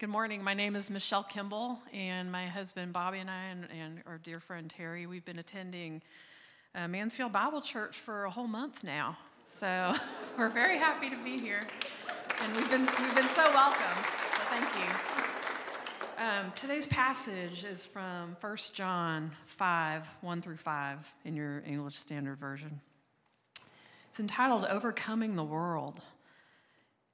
Good morning. My name is Michelle Kimball, and my husband Bobby and I, and, and our dear friend Terry, we've been attending uh, Mansfield Bible Church for a whole month now. So we're very happy to be here, and we've been we've been so welcome. So thank you. Um, today's passage is from 1 John 5, 1 through 5 in your English Standard Version. It's entitled Overcoming the World.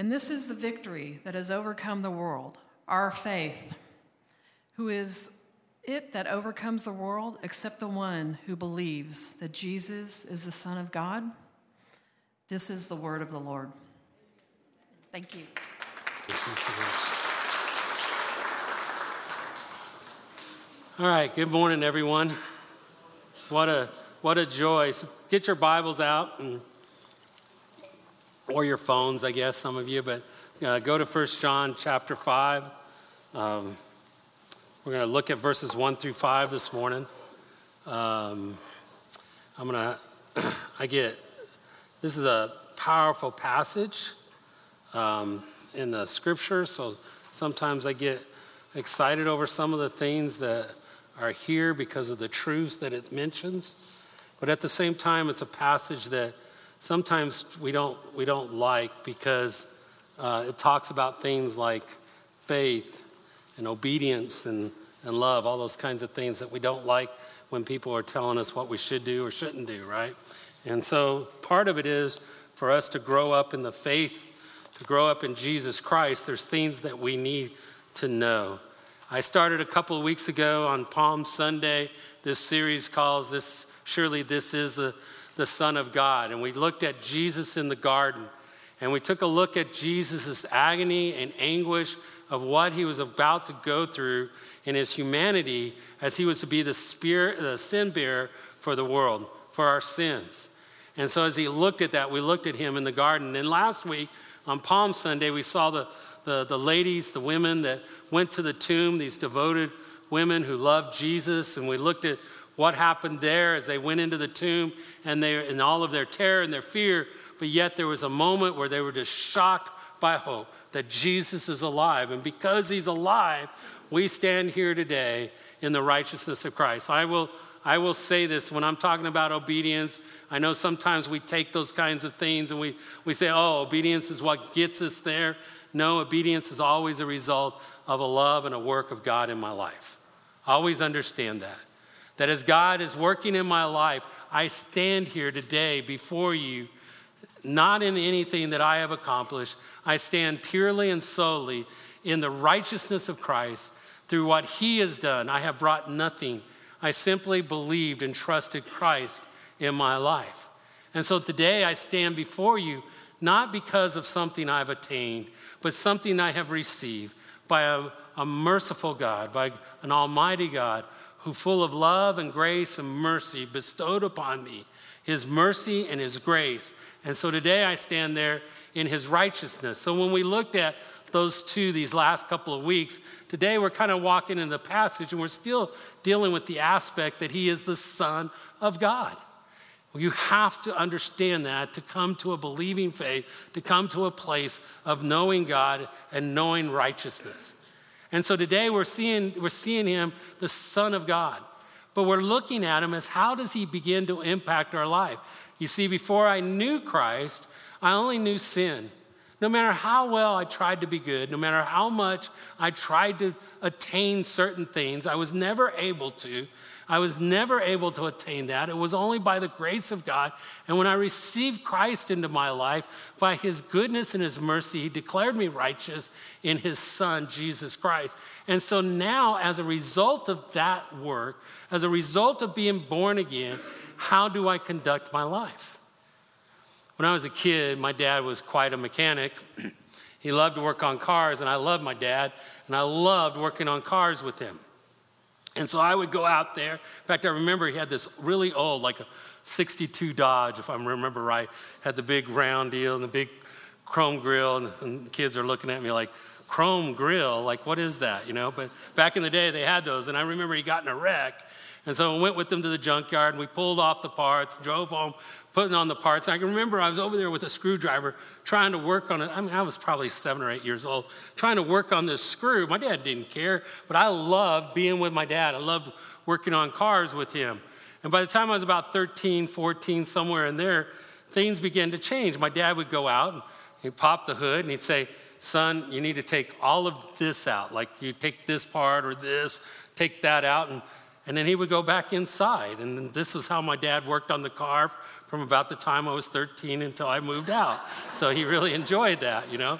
And this is the victory that has overcome the world, our faith, who is it that overcomes the world except the one who believes that Jesus is the Son of God? This is the word of the Lord. Thank you. All right, good morning, everyone. What a, what a joy. So get your Bibles out and or your phones, I guess, some of you, but uh, go to 1 John chapter 5. Um, we're going to look at verses 1 through 5 this morning. Um, I'm going to, I get, this is a powerful passage um, in the scripture, so sometimes I get excited over some of the things that are here because of the truths that it mentions. But at the same time, it's a passage that sometimes we don't, we don't like because uh, it talks about things like faith and obedience and, and love, all those kinds of things that we don't like when people are telling us what we should do or shouldn't do, right? And so part of it is for us to grow up in the faith, to grow up in Jesus Christ, there's things that we need to know. I started a couple of weeks ago on Palm Sunday this series calls this surely this is the the Son of God. And we looked at Jesus in the garden. And we took a look at Jesus' agony and anguish of what he was about to go through in his humanity as he was to be the, spirit, the sin bearer for the world, for our sins. And so as he looked at that, we looked at him in the garden. And last week on Palm Sunday, we saw the, the, the ladies, the women that went to the tomb, these devoted women who loved Jesus. And we looked at what happened there as they went into the tomb and they in all of their terror and their fear, but yet there was a moment where they were just shocked by hope that Jesus is alive. And because he's alive, we stand here today in the righteousness of Christ. I will I will say this when I'm talking about obedience. I know sometimes we take those kinds of things and we, we say, oh, obedience is what gets us there. No, obedience is always a result of a love and a work of God in my life. Always understand that. That as God is working in my life, I stand here today before you, not in anything that I have accomplished. I stand purely and solely in the righteousness of Christ through what He has done. I have brought nothing. I simply believed and trusted Christ in my life. And so today I stand before you not because of something I've attained, but something I have received by a, a merciful God, by an almighty God who, full of love and grace and mercy, bestowed upon me his mercy and his grace. And so today I stand there in his righteousness. So when we looked at those two these last couple of weeks, today we're kind of walking in the passage and we're still dealing with the aspect that he is the Son of God. You have to understand that to come to a believing faith, to come to a place of knowing God and knowing righteousness. And so today we're seeing, we're seeing him, the Son of God. But we're looking at him as how does he begin to impact our life? You see, before I knew Christ, I only knew sin. No matter how well I tried to be good, no matter how much I tried to attain certain things, I was never able to I was never able to attain that. It was only by the grace of God. And when I received Christ into my life, by his goodness and his mercy, he declared me righteous in his son, Jesus Christ. And so now, as a result of that work, as a result of being born again, how do I conduct my life? When I was a kid, my dad was quite a mechanic. he loved to work on cars, and I loved my dad. and I loved working on cars with him. And so I would go out there. In fact, I remember he had this really old, like a 62 Dodge, if I remember right, had the big round deal and the big chrome grill, and, and the kids are looking at me like, chrome grill, like what is that, you know? But back in the day, they had those, and I remember he got in a wreck, and so I went with them to the junkyard, and we pulled off the parts, drove home, putting on the parts. And I can remember I was over there with a screwdriver trying to work on it. I mean, I was probably seven or eight years old, trying to work on this screw. My dad didn't care, but I loved being with my dad. I loved working on cars with him. And by the time I was about 13, 14, somewhere in there, things began to change. My dad would go out and he'd pop the hood and he'd say, Son, you need to take all of this out. Like you take this part or this, take that out. And, and then he would go back inside. And this was how my dad worked on the car from about the time I was 13 until I moved out. So he really enjoyed that, you know.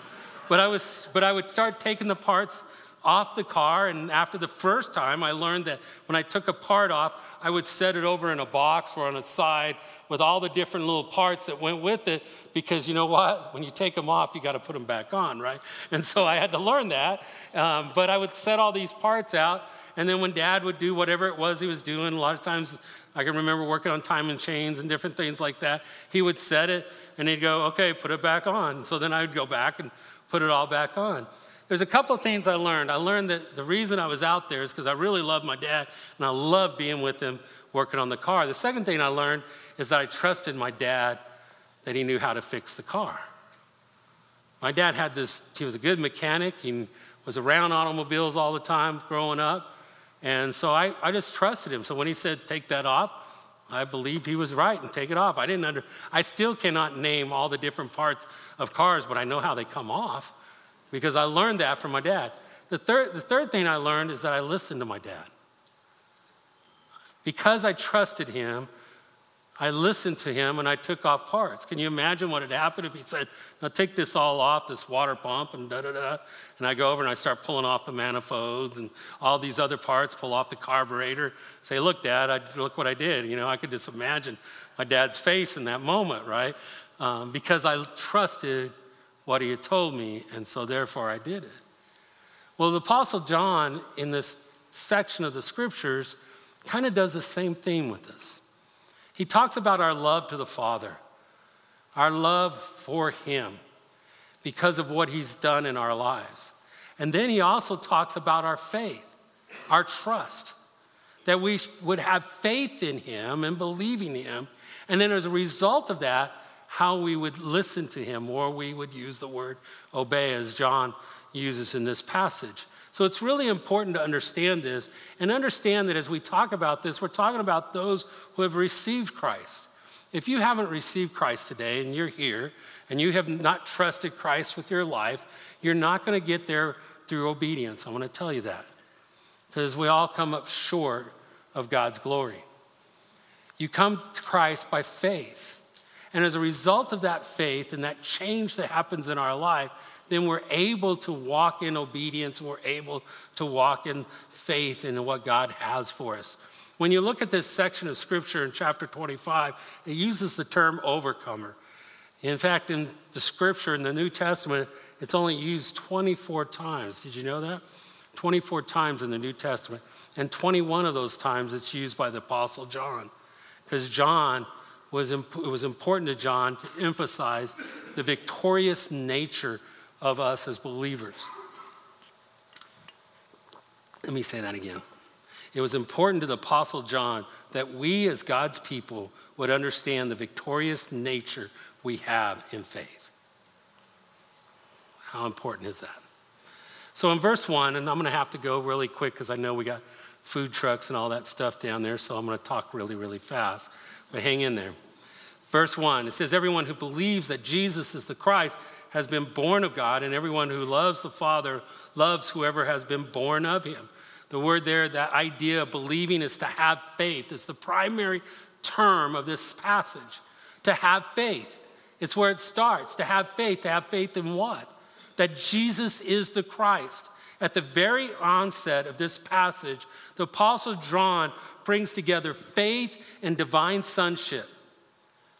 But I was, but I would start taking the parts off the car. And after the first time, I learned that when I took a part off, I would set it over in a box or on a side with all the different little parts that went with it. Because you know what? When you take them off, you got to put them back on, right? And so I had to learn that. Um, but I would set all these parts out. And then when dad would do whatever it was he was doing, a lot of times I can remember working on timing chains and different things like that. He would set it and he'd go, okay, put it back on. So then I would go back and put it all back on. There's a couple of things I learned. I learned that the reason I was out there is because I really loved my dad and I loved being with him working on the car. The second thing I learned is that I trusted my dad that he knew how to fix the car. My dad had this, he was a good mechanic. He was around automobiles all the time growing up. And so I, I just trusted him. So when he said, take that off, I believed he was right and take it off. I didn't under, I still cannot name all the different parts of cars, but I know how they come off because I learned that from my dad. The third, the third thing I learned is that I listened to my dad. Because I trusted him, I listened to him and I took off parts. Can you imagine what had happened if he said, Now take this all off, this water pump, and da da da. And I go over and I start pulling off the manifolds and all these other parts, pull off the carburetor. Say, Look, Dad, I, look what I did. You know, I could just imagine my dad's face in that moment, right? Um, because I trusted what he had told me, and so therefore I did it. Well, the Apostle John, in this section of the scriptures, kind of does the same thing with us. He talks about our love to the Father, our love for Him because of what He's done in our lives. And then he also talks about our faith, our trust, that we would have faith in Him and believing Him. And then as a result of that, how we would listen to him, or we would use the word obey as John uses in this passage. So it's really important to understand this and understand that as we talk about this, we're talking about those who have received Christ. If you haven't received Christ today and you're here and you have not trusted Christ with your life, you're not going to get there through obedience. I want to tell you that. Because we all come up short of God's glory. You come to Christ by faith. And as a result of that faith and that change that happens in our life, then we're able to walk in obedience, we're able to walk in faith in what God has for us. When you look at this section of scripture in chapter 25, it uses the term overcomer. In fact, in the scripture in the New Testament, it's only used 24 times. Did you know that? 24 times in the New Testament. And 21 of those times it's used by the Apostle John. Because John was, it was important to John to emphasize the victorious nature of us as believers. Let me say that again. It was important to the Apostle John that we, as God's people, would understand the victorious nature we have in faith. How important is that? So, in verse 1, and I'm going to have to go really quick because I know we got food trucks and all that stuff down there, so I'm going to talk really, really fast. But hang in there. Verse 1, it says, Everyone who believes that Jesus is the Christ has been born of God, and everyone who loves the Father loves whoever has been born of him. The word there, that idea of believing is to have faith, is the primary term of this passage. To have faith. It's where it starts. To have faith. To have faith in what? That Jesus is the Christ. At the very onset of this passage, the Apostle John brings together faith and divine sonship.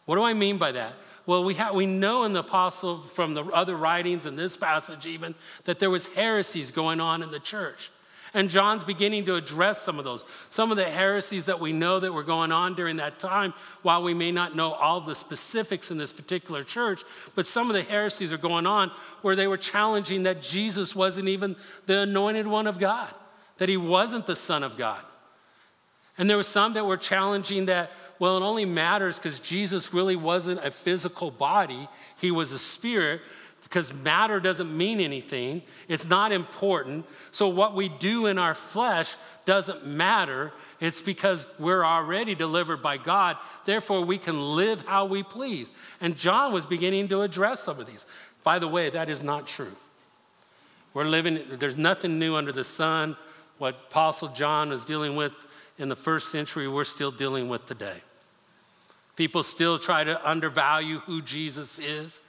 What do I mean by that? Well, we, have, we know in the apostle from the other writings in this passage even that there was heresies going on in the church. And John's beginning to address some of those. Some of the heresies that we know that were going on during that time, while we may not know all the specifics in this particular church, but some of the heresies are going on where they were challenging that Jesus wasn't even the anointed one of God, that he wasn't the Son of God. And there were some that were challenging that, well, it only matters because Jesus really wasn't a physical body, he was a spirit because matter doesn't mean anything. It's not important. So, what we do in our flesh doesn't matter. It's because we're already delivered by God. Therefore, we can live how we please. And John was beginning to address some of these. By the way, that is not true. We're living, there's nothing new under the sun. What Apostle John was dealing with in the first century, we're still dealing with today. People still try to undervalue who Jesus is.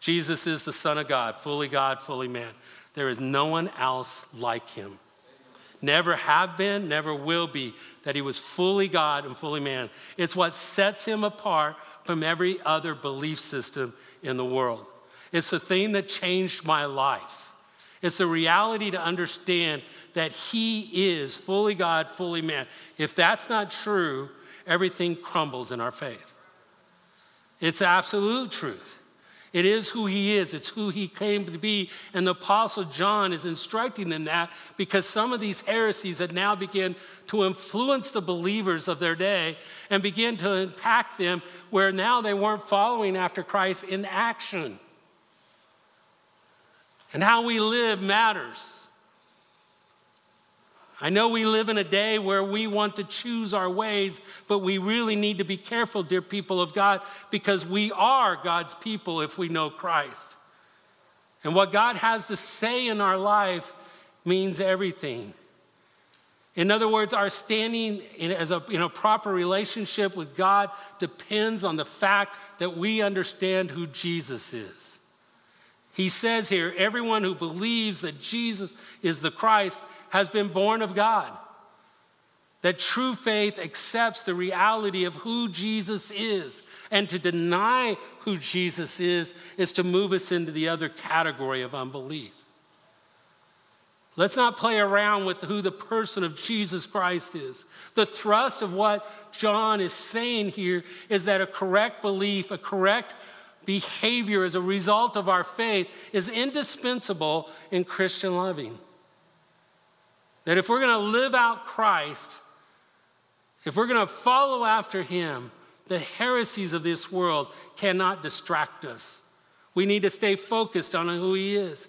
Jesus is the Son of God, fully God, fully man. There is no one else like him. Never have been, never will be, that he was fully God and fully man. It's what sets him apart from every other belief system in the world. It's the thing that changed my life. It's the reality to understand that he is fully God, fully man. If that's not true, everything crumbles in our faith. It's absolute truth. It is who he is, it's who he came to be. And the Apostle John is instructing them that because some of these heresies had now begun to influence the believers of their day and begin to impact them where now they weren't following after Christ in action. And how we live matters. I know we live in a day where we want to choose our ways, but we really need to be careful, dear people of God, because we are God's people if we know Christ. And what God has to say in our life means everything. In other words, our standing in, as a, in a proper relationship with God depends on the fact that we understand who Jesus is. He says here, everyone who believes that Jesus is the Christ has been born of God. That true faith accepts the reality of who Jesus is. And to deny who Jesus is is to move us into the other category of unbelief. Let's not play around with who the person of Jesus Christ is. The thrust of what John is saying here is that a correct belief, a correct behavior as a result of our faith is indispensable in Christian living. That if we're going to live out Christ, if we're going to follow after him, the heresies of this world cannot distract us. We need to stay focused on who he is.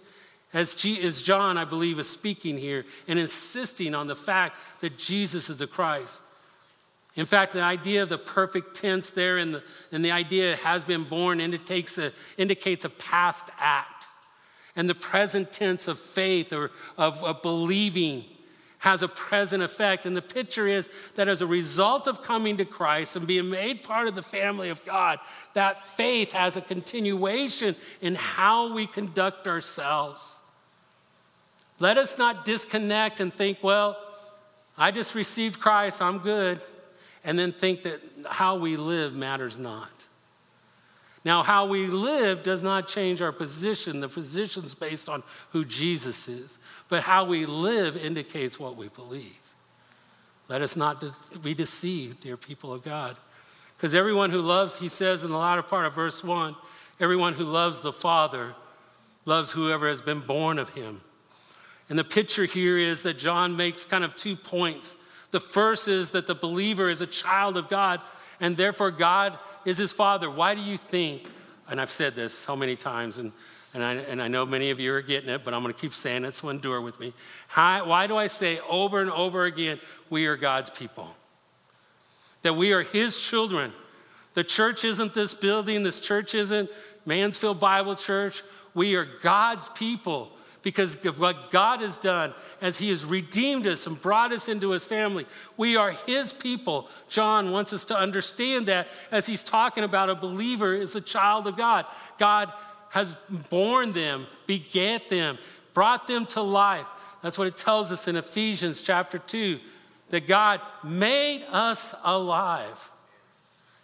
As, G, as John, I believe, is speaking here and insisting on the fact that Jesus is the Christ. In fact, the idea of the perfect tense there and the, and the idea has been born indicates a, indicates a past act. And the present tense of faith or of, of believing has a present effect. And the picture is that as a result of coming to Christ and being made part of the family of God, that faith has a continuation in how we conduct ourselves. Let us not disconnect and think, well, I just received Christ, I'm good, and then think that how we live matters not. Now, how we live does not change our position. The position's based on who Jesus is. But how we live indicates what we believe. Let us not be deceived, dear people of God. Because everyone who loves, he says in the latter part of verse 1, everyone who loves the Father loves whoever has been born of him. And the picture here is that John makes kind of two points. The first is that the believer is a child of God, and therefore God is his father. Why do you think, and I've said this so many times, and, and, I, and I know many of you are getting it, but I'm going to keep saying it, so endure with me. How, why do I say over and over again, we are God's people? That we are his children. The church isn't this building, this church isn't Mansfield Bible Church. We are God's people because of what God has done as He has redeemed us and brought us into His family. We are His people. John wants us to understand that as he's talking about a believer is a child of God. God has born them, begat them, brought them to life. That's what it tells us in Ephesians chapter 2 that God made us alive.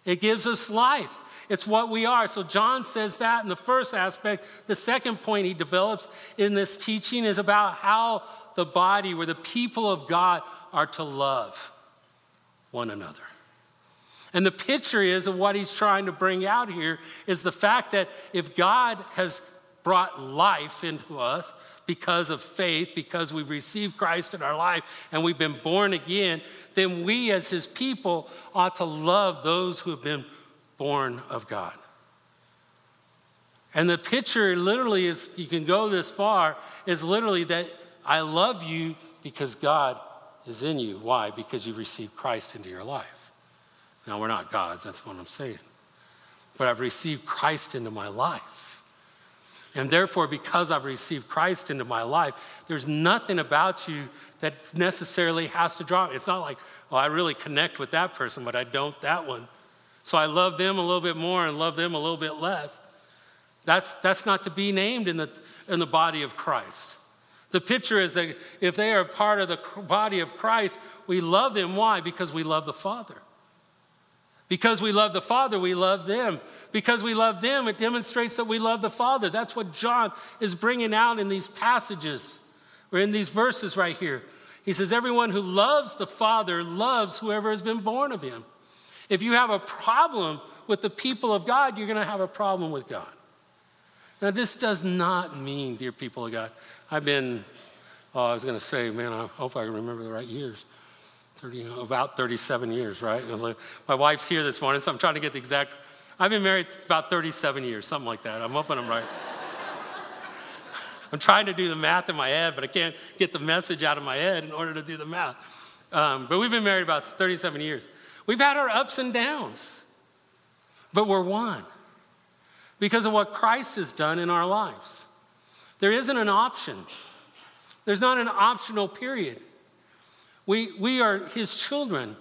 It gives us life. It's what we are. So John says that in the first aspect. The second point he develops in this teaching is about how the body, where the people of God are to love one another. And the picture is of what he's trying to bring out here is the fact that if God has brought life into us because of faith, because we've received Christ in our life and we've been born again, then we as his people ought to love those who have been born of God. And the picture literally is, you can go this far, is literally that I love you because God is in you. Why? Because you received Christ into your life. Now, we're not gods, that's what I'm saying. But I've received Christ into my life. And therefore, because I've received Christ into my life, there's nothing about you that necessarily has to draw. me. It's not like, well, I really connect with that person, but I don't that one. So I love them a little bit more and love them a little bit less. That's, that's not to be named in the, in the body of Christ. The picture is that if they are part of the body of Christ, we love them. Why? Because we love the Father. Because we love the Father, we love them. Because we love them, it demonstrates that we love the Father. That's what John is bringing out in these passages, or in these verses right here. He says, Everyone who loves the Father loves whoever has been born of him. If you have a problem with the people of God, you're going to have a problem with God. Now, this does not mean, dear people of God, I've been, oh, I was going to say, man, I hope I remember the right years. 30, about 37 years, right? My wife's here this morning, so I'm trying to get the exact. I've been married about 37 years, something like that. I'm hoping I'm right. I'm trying to do the math in my head, but I can't get the message out of my head in order to do the math. Um, but we've been married about 37 years. We've had our ups and downs, but we're one because of what Christ has done in our lives. There isn't an option, there's not an optional period. We, we are his children.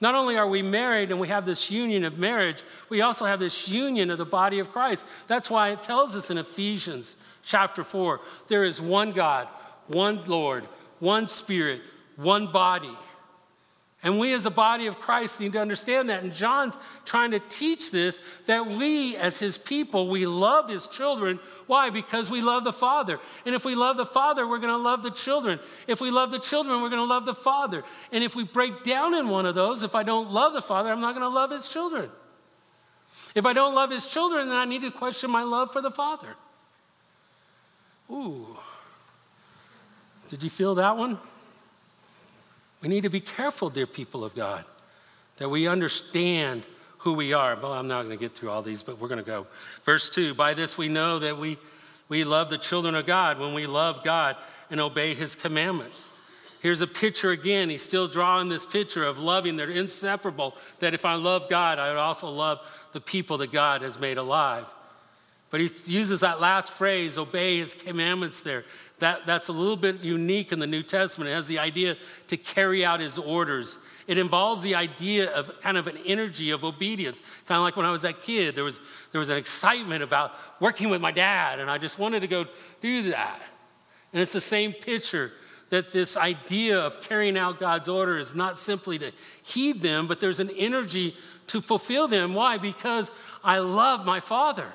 Not only are we married and we have this union of marriage, we also have this union of the body of Christ. That's why it tells us in Ephesians chapter 4 there is one God, one Lord, one Spirit, one body. And we, as a body of Christ, need to understand that. And John's trying to teach this that we, as his people, we love his children. Why? Because we love the Father. And if we love the Father, we're going to love the children. If we love the children, we're going to love the Father. And if we break down in one of those, if I don't love the Father, I'm not going to love his children. If I don't love his children, then I need to question my love for the Father. Ooh. Did you feel that one? We need to be careful, dear people of God, that we understand who we are. Well, I'm not going to get through all these, but we're going to go. Verse 2 By this we know that we, we love the children of God when we love God and obey his commandments. Here's a picture again. He's still drawing this picture of loving. They're inseparable. That if I love God, I would also love the people that God has made alive. But he uses that last phrase, obey his commandments there. That, that's a little bit unique in the New Testament. It has the idea to carry out his orders. It involves the idea of kind of an energy of obedience. Kind of like when I was that kid, there was, there was an excitement about working with my dad, and I just wanted to go do that. And it's the same picture that this idea of carrying out God's order is not simply to heed them, but there's an energy to fulfill them. Why? Because I love my Father.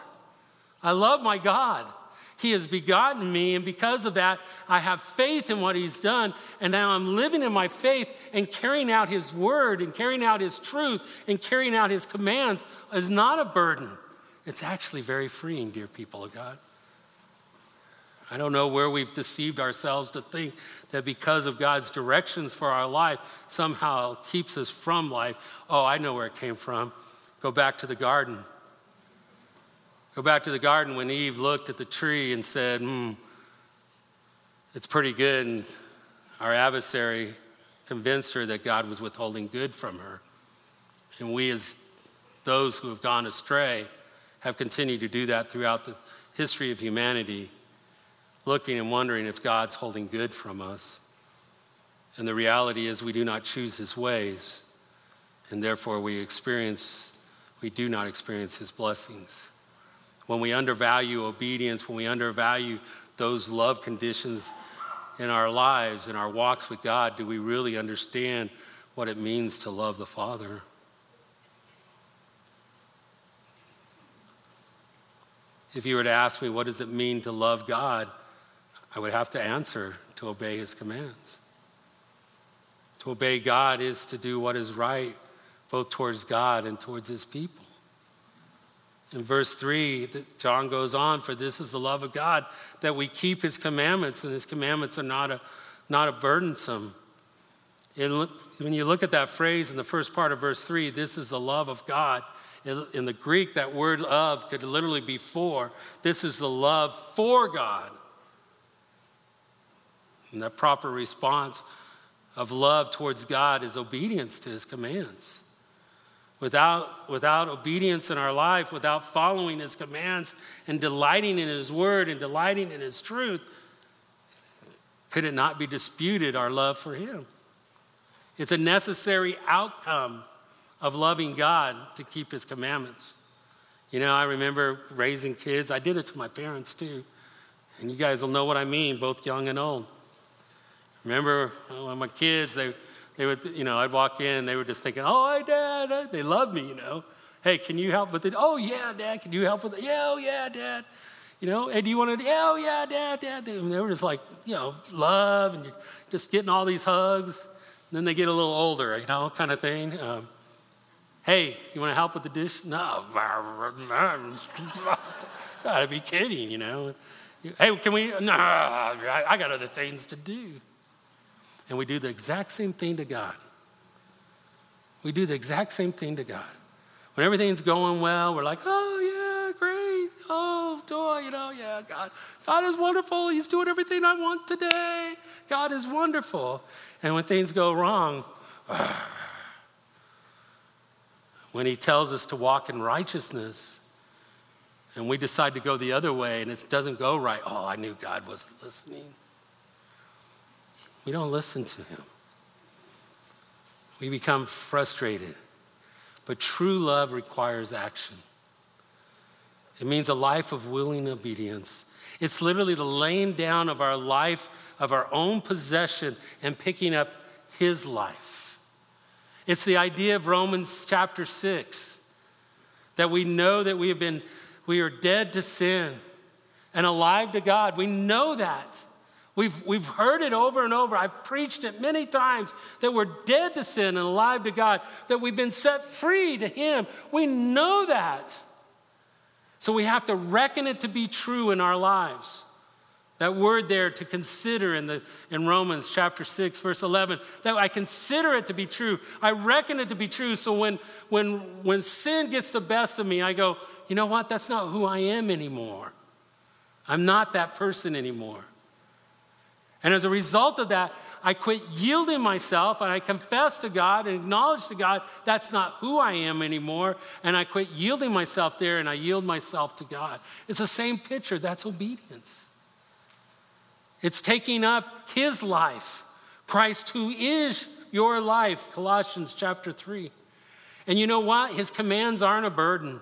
I love my God. He has begotten me, and because of that, I have faith in what He's done. And now I'm living in my faith and carrying out His word and carrying out His truth and carrying out His commands is not a burden. It's actually very freeing, dear people of God. I don't know where we've deceived ourselves to think that because of God's directions for our life somehow keeps us from life. Oh, I know where it came from. Go back to the garden. Go back to the garden when Eve looked at the tree and said, hmm, it's pretty good. And our adversary convinced her that God was withholding good from her. And we, as those who have gone astray, have continued to do that throughout the history of humanity, looking and wondering if God's holding good from us. And the reality is, we do not choose his ways, and therefore we experience, we do not experience his blessings when we undervalue obedience, when we undervalue those love conditions in our lives, in our walks with God, do we really understand what it means to love the Father? If you were to ask me, what does it mean to love God? I would have to answer to obey his commands. To obey God is to do what is right, both towards God and towards his people. In verse 3, John goes on, For this is the love of God, that we keep his commandments, and his commandments are not a, not a burdensome. when you look at that phrase in the first part of verse 3, this is the love of God. In the Greek, that word love could literally be for. This is the love for God. And that proper response of love towards God is obedience to his commands. Without, without obedience in our life, without following his commands and delighting in his word and delighting in his truth, could it not be disputed our love for him? It's a necessary outcome of loving God to keep his commandments. You know, I remember raising kids, I did it to my parents too. And you guys will know what I mean, both young and old. Remember uh, when my kids, they, they would, you know, I'd walk in, they were just thinking, oh, hi, Dad. They love me, you know. Hey, can you help with it? Oh, yeah, Dad. Can you help with it? Yeah, oh, yeah, Dad. You know, hey, do you want to? Oh, yeah, Dad, Dad. And they were just like, you know, love and just getting all these hugs. And then they get a little older, you know, kind of thing. Um, hey, you want to help with the dish? No. Gotta be kidding, you know. Hey, can we? No, I got other things to do. And we do the exact same thing to God. We do the exact same thing to God. When everything's going well, we're like, oh, yeah, great. Oh, joy, you know, yeah, God. God is wonderful. He's doing everything I want today. God is wonderful. And when things go wrong, when He tells us to walk in righteousness, and we decide to go the other way and it doesn't go right, oh, I knew God wasn't listening. We don't listen to him. We become frustrated. But true love requires action. It means a life of willing obedience. It's literally the laying down of our life, of our own possession, and picking up his life. It's the idea of Romans chapter 6 that we know that we have been, we are dead to sin and alive to God. We know that. We've, we've heard it over and over. I've preached it many times that we're dead to sin and alive to God, that we've been set free to Him. We know that. So we have to reckon it to be true in our lives. That word there to consider in, the, in Romans chapter 6, verse 11, that I consider it to be true. I reckon it to be true. So when, when, when sin gets the best of me, I go, you know what? That's not who I am anymore. I'm not that person anymore. And as a result of that, I quit yielding myself and I confess to God and acknowledge to God that's not who I am anymore. And I quit yielding myself there and I yield myself to God. It's the same picture. That's obedience. It's taking up His life, Christ who is your life, Colossians chapter 3. And you know what? His commands aren't a burden,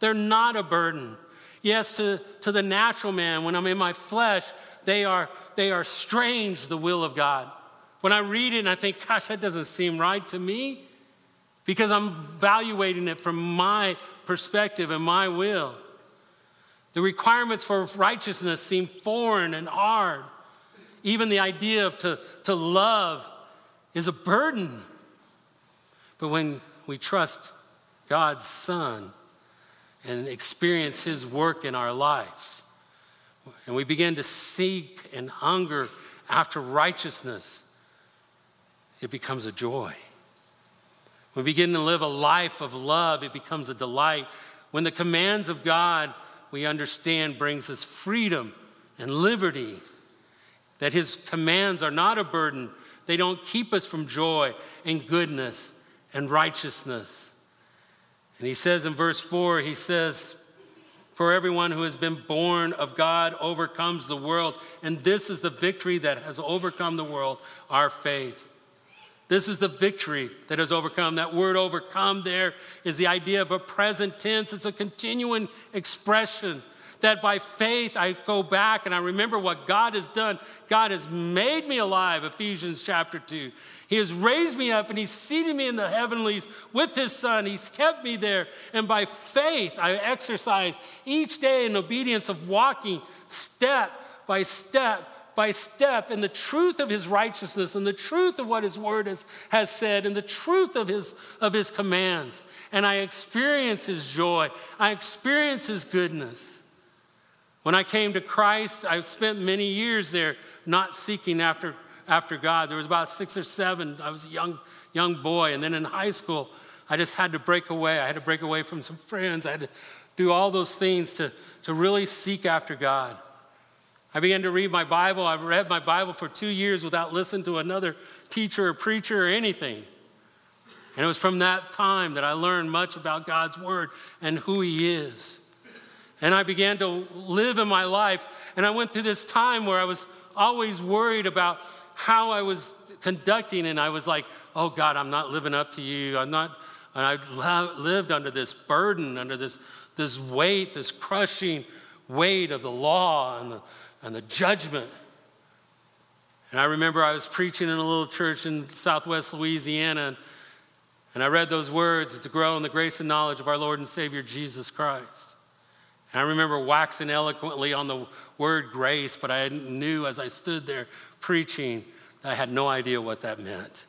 they're not a burden. Yes, to, to the natural man, when I'm in my flesh, they are, they are strange, the will of God. When I read it and I think, gosh, that doesn't seem right to me, because I'm evaluating it from my perspective and my will. The requirements for righteousness seem foreign and hard. Even the idea of to, to love is a burden. But when we trust God's Son and experience His work in our life, and we begin to seek and hunger after righteousness, it becomes a joy. When We begin to live a life of love, it becomes a delight. When the commands of God we understand brings us freedom and liberty, that his commands are not a burden, they don't keep us from joy and goodness and righteousness. And he says in verse 4, he says, for everyone who has been born of God overcomes the world. And this is the victory that has overcome the world our faith. This is the victory that has overcome. That word overcome there is the idea of a present tense, it's a continuing expression that by faith I go back and I remember what God has done. God has made me alive, Ephesians chapter 2. He has raised me up and He's seated me in the heavenlies with His Son. He's kept me there. And by faith, I exercise each day in obedience of walking step by step by step in the truth of his righteousness and the truth of what his word has, has said and the truth of his, of his commands. And I experience his joy. I experience his goodness. When I came to Christ, I spent many years there not seeking after, after God. There was about six or seven. I was a young, young boy. And then in high school, I just had to break away. I had to break away from some friends. I had to do all those things to, to really seek after God. I began to read my Bible. I read my Bible for two years without listening to another teacher or preacher or anything. And it was from that time that I learned much about God's Word and who He is. And I began to live in my life. And I went through this time where I was always worried about how I was conducting. And I was like, oh God, I'm not living up to you. I'm not, and I lived under this burden, under this, this weight, this crushing weight of the law and the and the judgment. And I remember I was preaching in a little church in southwest Louisiana, and I read those words to grow in the grace and knowledge of our Lord and Savior Jesus Christ. I remember waxing eloquently on the word grace, but I knew as I stood there preaching that I had no idea what that meant.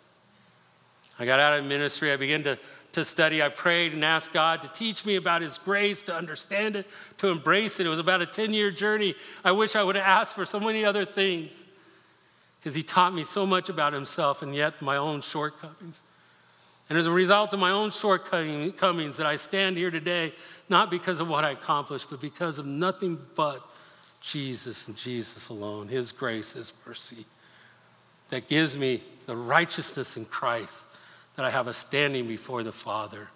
I got out of ministry, I began to to study, I prayed and asked God to teach me about His grace, to understand it, to embrace it. It was about a 10 year journey. I wish I would have asked for so many other things because He taught me so much about Himself and yet my own shortcomings. And as a result of my own shortcomings, that I stand here today, not because of what I accomplished, but because of nothing but Jesus and Jesus alone, His grace, His mercy, that gives me the righteousness in Christ that I have a standing before the Father.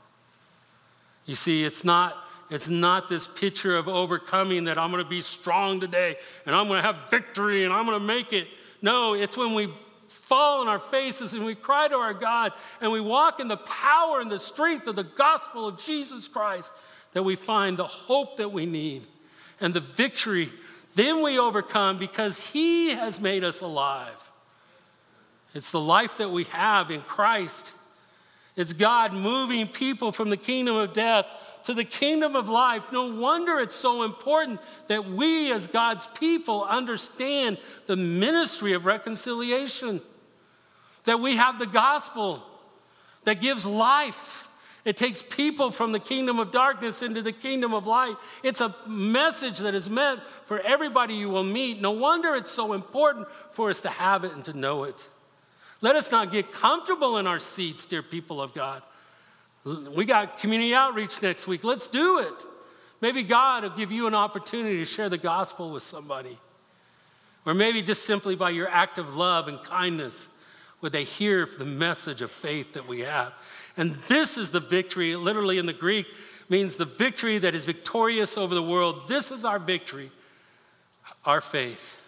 You see, it's not, it's not this picture of overcoming that I'm going to be strong today and I'm going to have victory and I'm going to make it. No, it's when we fall on our faces and we cry to our God and we walk in the power and the strength of the gospel of Jesus Christ that we find the hope that we need and the victory. Then we overcome because He has made us alive. It's the life that we have in Christ it's God moving people from the kingdom of death to the kingdom of life. No wonder it's so important that we, as God's people, understand the ministry of reconciliation, that we have the gospel that gives life. It takes people from the kingdom of darkness into the kingdom of light. It's a message that is meant for everybody you will meet. No wonder it's so important for us to have it and to know it. Let us not get comfortable in our seats, dear people of God. We got community outreach next week. Let's do it. Maybe God will give you an opportunity to share the gospel with somebody. Or maybe just simply by your act of love and kindness, would they hear the message of faith that we have. And this is the victory, literally in the Greek, means the victory that is victorious over the world. This is our victory, our faith.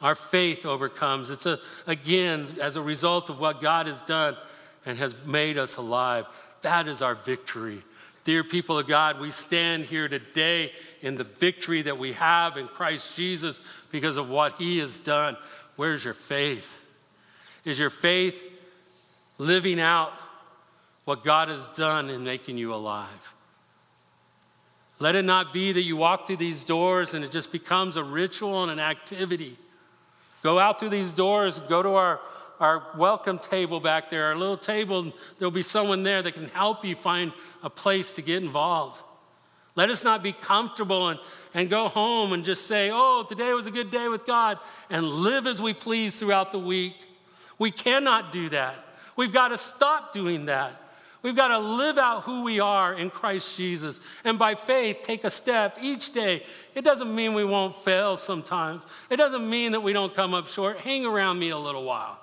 Our faith overcomes. It's a, again as a result of what God has done and has made us alive. That is our victory. Dear people of God, we stand here today in the victory that we have in Christ Jesus because of what he has done. Where's your faith? Is your faith living out what God has done in making you alive? Let it not be that you walk through these doors and it just becomes a ritual and an activity. Go out through these doors, go to our, our welcome table back there, our little table. There'll be someone there that can help you find a place to get involved. Let us not be comfortable and, and go home and just say, oh, today was a good day with God, and live as we please throughout the week. We cannot do that. We've got to stop doing that. We've got to live out who we are in Christ Jesus. And by faith, take a step each day. It doesn't mean we won't fail sometimes, it doesn't mean that we don't come up short. Hang around me a little while.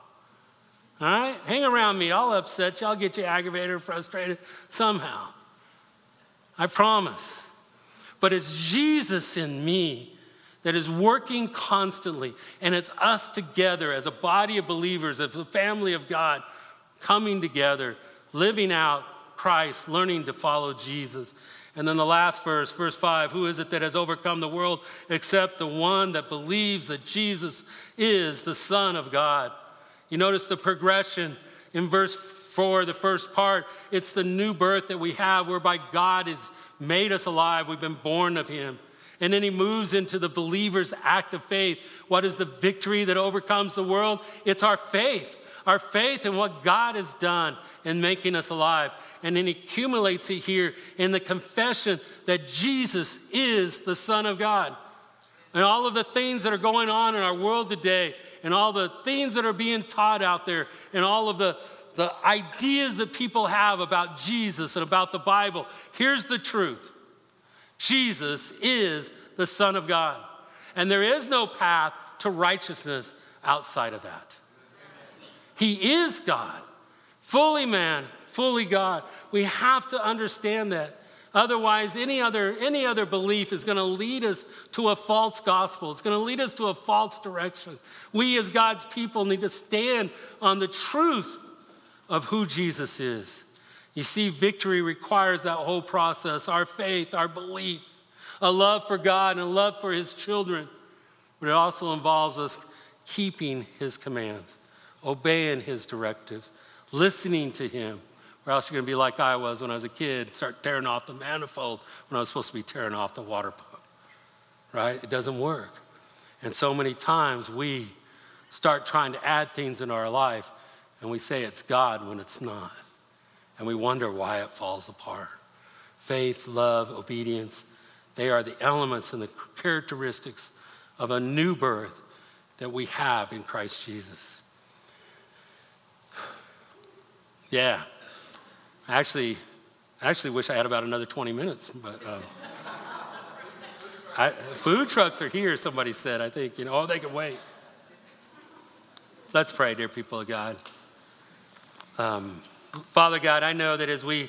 All right? Hang around me. I'll upset you. I'll get you aggravated or frustrated somehow. I promise. But it's Jesus in me that is working constantly. And it's us together as a body of believers, as a family of God, coming together living out Christ, learning to follow Jesus. And then the last verse, verse 5 Who is it that has overcome the world except the one that believes that Jesus is the Son of God? You notice the progression in verse 4, the first part. It's the new birth that we have whereby God has made us alive. We've been born of Him. And then he moves into the believer's act of faith. What is the victory that overcomes the world? It's our faith, our faith in what God has done in making us alive. And then he accumulates it here in the confession that Jesus is the Son of God. And all of the things that are going on in our world today, and all the things that are being taught out there, and all of the, the ideas that people have about Jesus and about the Bible, here's the truth Jesus is the Son of God. And there is no path to righteousness outside of that. He is God, fully man, fully God. We have to understand that. Otherwise, any other, any other belief is going to lead us to a false gospel. It's going to lead us to a false direction. We, as God's people, need to stand on the truth of who Jesus is. You see, victory requires that whole process our faith, our belief, a love for God, and a love for His children. But it also involves us keeping His commands, obeying His directives, listening to Him. Or else you're going to be like I was when I was a kid, start tearing off the manifold when I was supposed to be tearing off the water pump. Right? It doesn't work. And so many times we start trying to add things in our life and we say it's God when it's not and we wonder why it falls apart. Faith, love, obedience, they are the elements and the characteristics of a new birth that we have in Christ Jesus. Yeah, I actually, I actually wish I had about another 20 minutes, but um, I, food trucks are here, somebody said. I think, you know, oh, they can wait. Let's pray, dear people of God. Um, Father God, I know that as we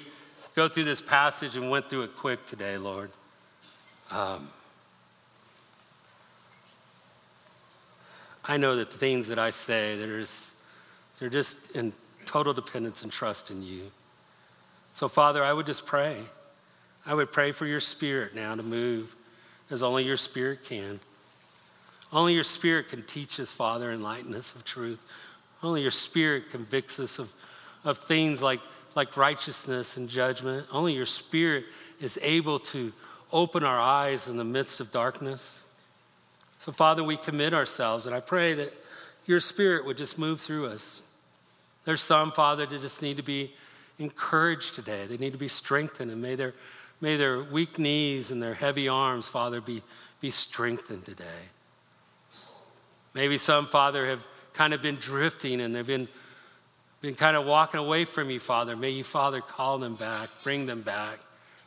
go through this passage and went through it quick today, Lord, um, I know that the things that I say, they're just in total dependence and trust in you. So, Father, I would just pray. I would pray for your spirit now to move as only your spirit can. Only your spirit can teach us, Father, enlighten us of truth. Only your spirit convicts us of of things like, like righteousness and judgment. Only your spirit is able to open our eyes in the midst of darkness. So, Father, we commit ourselves, and I pray that your spirit would just move through us. There's some, Father, that just need to be encouraged today. They need to be strengthened, and may their, may their weak knees and their heavy arms, Father, be, be strengthened today. Maybe some, Father, have kind of been drifting and they've been been kind of walking away from you, Father. May you, Father, call them back, bring them back,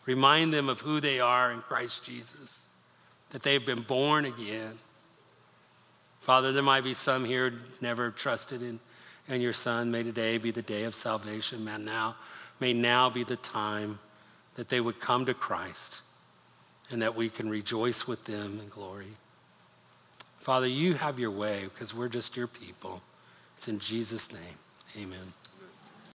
remind them of who they are in Christ Jesus, that they've been born again. Father, there might be some here never trusted in, in your Son. May today be the day of salvation. Man, now, may now be the time that they would come to Christ and that we can rejoice with them in glory. Father, you have your way because we're just your people. It's in Jesus' name. Amen.